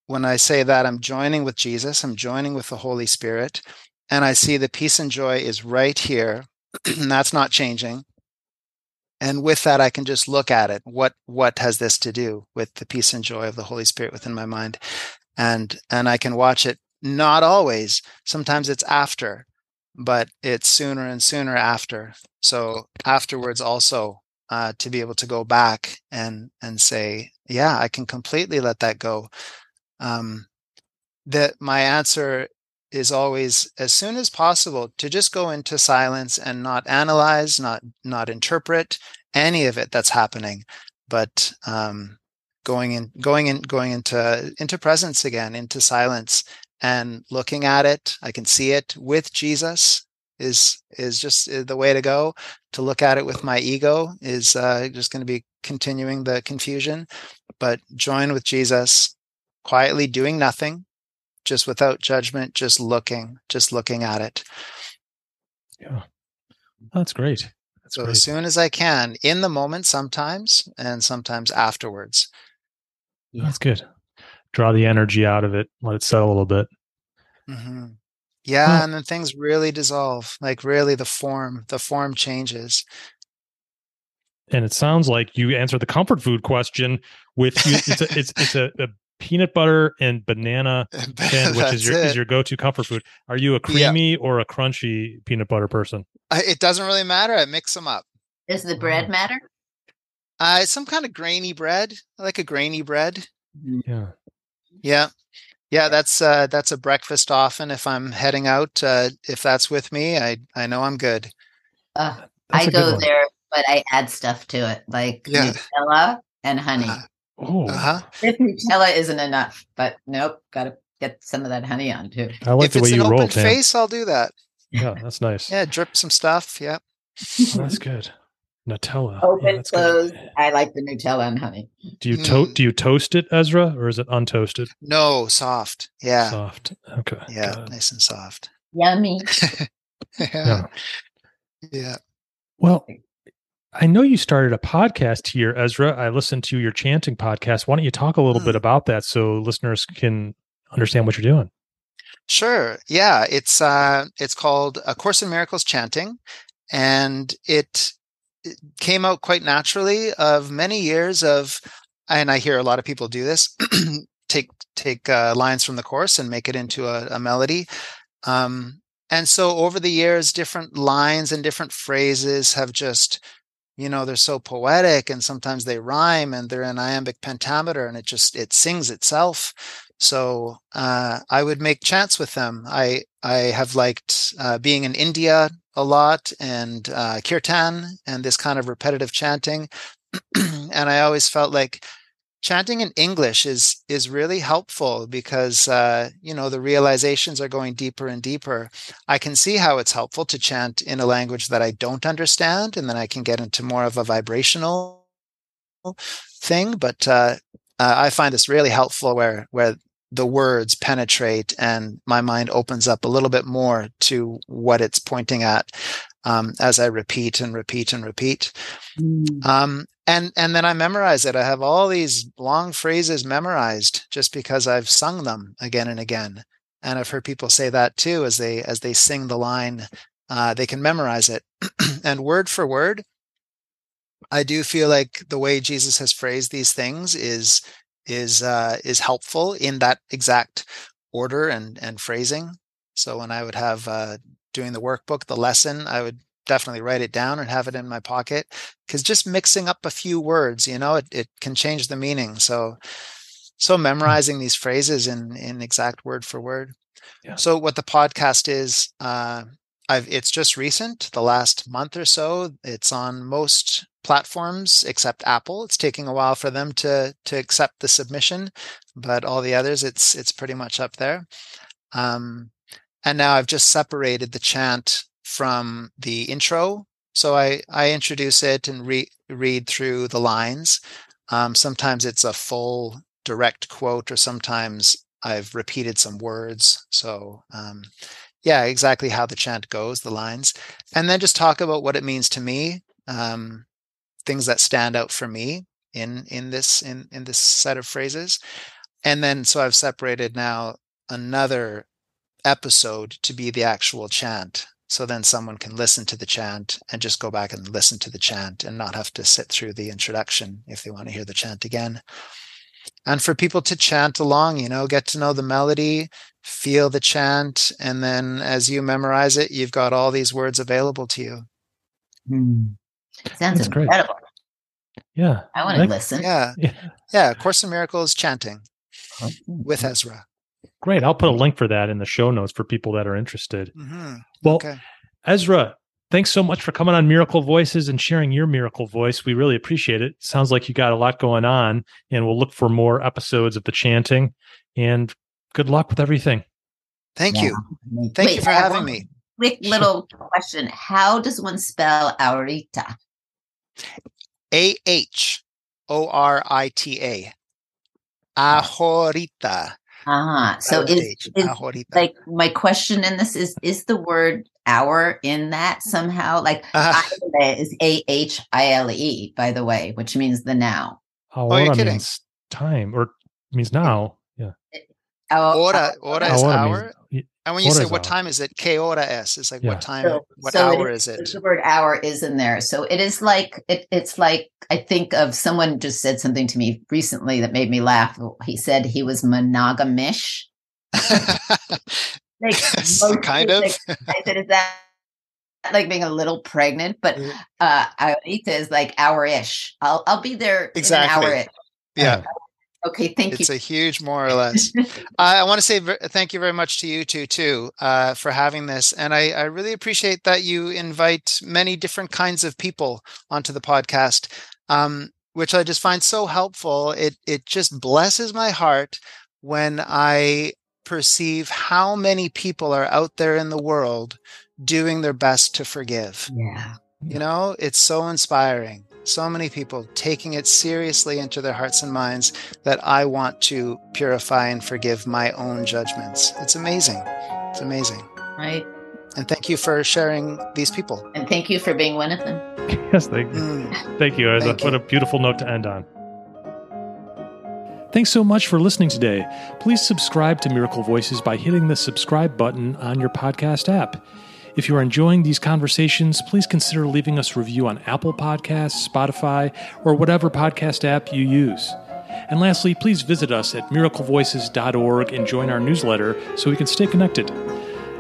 When I say that, I'm joining with Jesus, I'm joining with the Holy Spirit, and I see the peace and joy is right here. and that's not changing. And with that, I can just look at it. What what has this to do with the peace and joy of the Holy Spirit within my mind? And and I can watch it not always. Sometimes it's after, but it's sooner and sooner after. So afterwards also uh, to be able to go back and and say, yeah, I can completely let that go. Um, that my answer is always as soon as possible to just go into silence and not analyze, not not interpret any of it that's happening, but um, going in, going in, going into into presence again, into silence, and looking at it. I can see it with Jesus is is just uh, the way to go. To look at it with my ego is uh, just going to be continuing the confusion. But join with Jesus, quietly doing nothing, just without judgment, just looking, just looking at it. Yeah, that's great. That's so great. as soon as I can, in the moment, sometimes, and sometimes afterwards. Yeah. That's good. Draw the energy out of it. Let it settle a little bit. Mm-hmm. Yeah, and then things really dissolve. Like really the form, the form changes. And it sounds like you answered the comfort food question with it's a, it's it's a, a peanut butter and banana sandwich which is your it. is your go-to comfort food. Are you a creamy yeah. or a crunchy peanut butter person? it doesn't really matter. I mix them up. Does the bread matter? Uh, some kind of grainy bread. I like a grainy bread. Yeah. Yeah yeah, that's uh, that's a breakfast often. If I'm heading out, uh, if that's with me, I I know I'm good. Uh, I go there, but I add stuff to it, like yeah. Nutella and honey. Uh, oh, uh-huh. if Nutella isn't enough, but nope, got to get some of that honey on too. I like if the way you roll, open face, I'll do that. Yeah, that's nice. yeah, drip some stuff. Yeah, oh, that's good. Nutella. Open, yeah, closed. Good. I like the Nutella and honey. Do you to- mm. do you toast it, Ezra, or is it untoasted? No, soft. Yeah, soft. Okay. Yeah, nice and soft. Yummy. yeah. yeah. Yeah. Well, I know you started a podcast here, Ezra. I listened to your chanting podcast. Why don't you talk a little mm. bit about that so listeners can understand what you're doing? Sure. Yeah, it's uh it's called A Course in Miracles Chanting and it came out quite naturally of many years of, and I hear a lot of people do this, take take uh, lines from the course and make it into a, a melody. Um, and so over the years, different lines and different phrases have just, you know, they're so poetic and sometimes they rhyme and they're in iambic pentameter and it just it sings itself. So uh, I would make chants with them. I I have liked uh, being in India a lot and uh, kirtan and this kind of repetitive chanting. and I always felt like chanting in English is is really helpful because uh, you know the realizations are going deeper and deeper. I can see how it's helpful to chant in a language that I don't understand, and then I can get into more of a vibrational thing. But uh, uh, I find this really helpful where where the words penetrate and my mind opens up a little bit more to what it's pointing at. um, as I repeat and repeat and repeat. Mm. Um, and and then I memorize it. I have all these long phrases memorized just because I've sung them again and again. And I've heard people say that too as they as they sing the line, uh, they can memorize it. and word for word, I do feel like the way Jesus has phrased these things is is uh, is helpful in that exact order and and phrasing. So when I would have uh, doing the workbook, the lesson, I would definitely write it down and have it in my pocket because just mixing up a few words, you know, it, it can change the meaning. So so hmm. memorizing these phrases in in exact word for word. Yeah. So what the podcast is, uh, I've it's just recent, the last month or so. It's on most platforms except Apple. It's taking a while for them to to accept the submission, but all the others, it's it's pretty much up there. Um, and now I've just separated the chant from the intro. So I I introduce it and re- read through the lines. Um, sometimes it's a full direct quote, or sometimes I've repeated some words. So um, yeah, exactly how the chant goes, the lines, and then just talk about what it means to me, um, things that stand out for me in in this in in this set of phrases, and then so I've separated now another episode to be the actual chant. So then someone can listen to the chant and just go back and listen to the chant and not have to sit through the introduction if they want to hear the chant again and for people to chant along, you know, get to know the melody, feel the chant, and then as you memorize it, you've got all these words available to you. Hmm. Sounds That's incredible. Great. Yeah. I want to listen. Yeah. yeah. Yeah. Course in Miracles chanting with Ezra. Great. I'll put a link for that in the show notes for people that are interested. Mm-hmm. Well, okay. Ezra, thanks so much for coming on Miracle Voices and sharing your miracle voice. We really appreciate it. Sounds like you got a lot going on, and we'll look for more episodes of the chanting. And good luck with everything. Thank yeah. you. Thank Wait, you for having me. Quick little question: How does one spell Ahorita? A H O R I T A. Ahorita. Uh-huh. So is, is like my question in this is is the word hour in that somehow? Like uh-huh. is A H I L E, by the way, which means the now. Oh, oh means time or means now. Yeah. Oh, hora, hora is hour. Means, and when you say what hour. time is it, que hora es? It's like yeah. what time, so, what so hour it is, is, it? The word hour is in there. So it is like, it, it's like, I think of someone just said something to me recently that made me laugh. He said he was monogamish. like kind of. I said, is that like being a little pregnant? But mm. uh Ahorita is like hour-ish. I'll I'll be there exactly. in an hour Yeah. Okay, thank it's you. It's a huge more or less. I want to say thank you very much to you two too uh, for having this, and I, I, really appreciate that you invite many different kinds of people onto the podcast, um, which I just find so helpful. It it just blesses my heart when I perceive how many people are out there in the world doing their best to forgive. Yeah. You know, it's so inspiring. So many people taking it seriously into their hearts and minds that I want to purify and forgive my own judgments. It's amazing. It's amazing. Right. And thank you for sharing these people. And thank you for being one of them. yes, thank you. Mm. Thank you. Thank what you. a beautiful note to end on. Thanks so much for listening today. Please subscribe to Miracle Voices by hitting the subscribe button on your podcast app. If you are enjoying these conversations, please consider leaving us a review on Apple Podcasts, Spotify, or whatever podcast app you use. And lastly, please visit us at miraclevoices.org and join our newsletter so we can stay connected.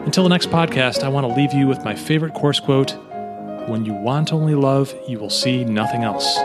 Until the next podcast, I want to leave you with my favorite course quote When you want only love, you will see nothing else.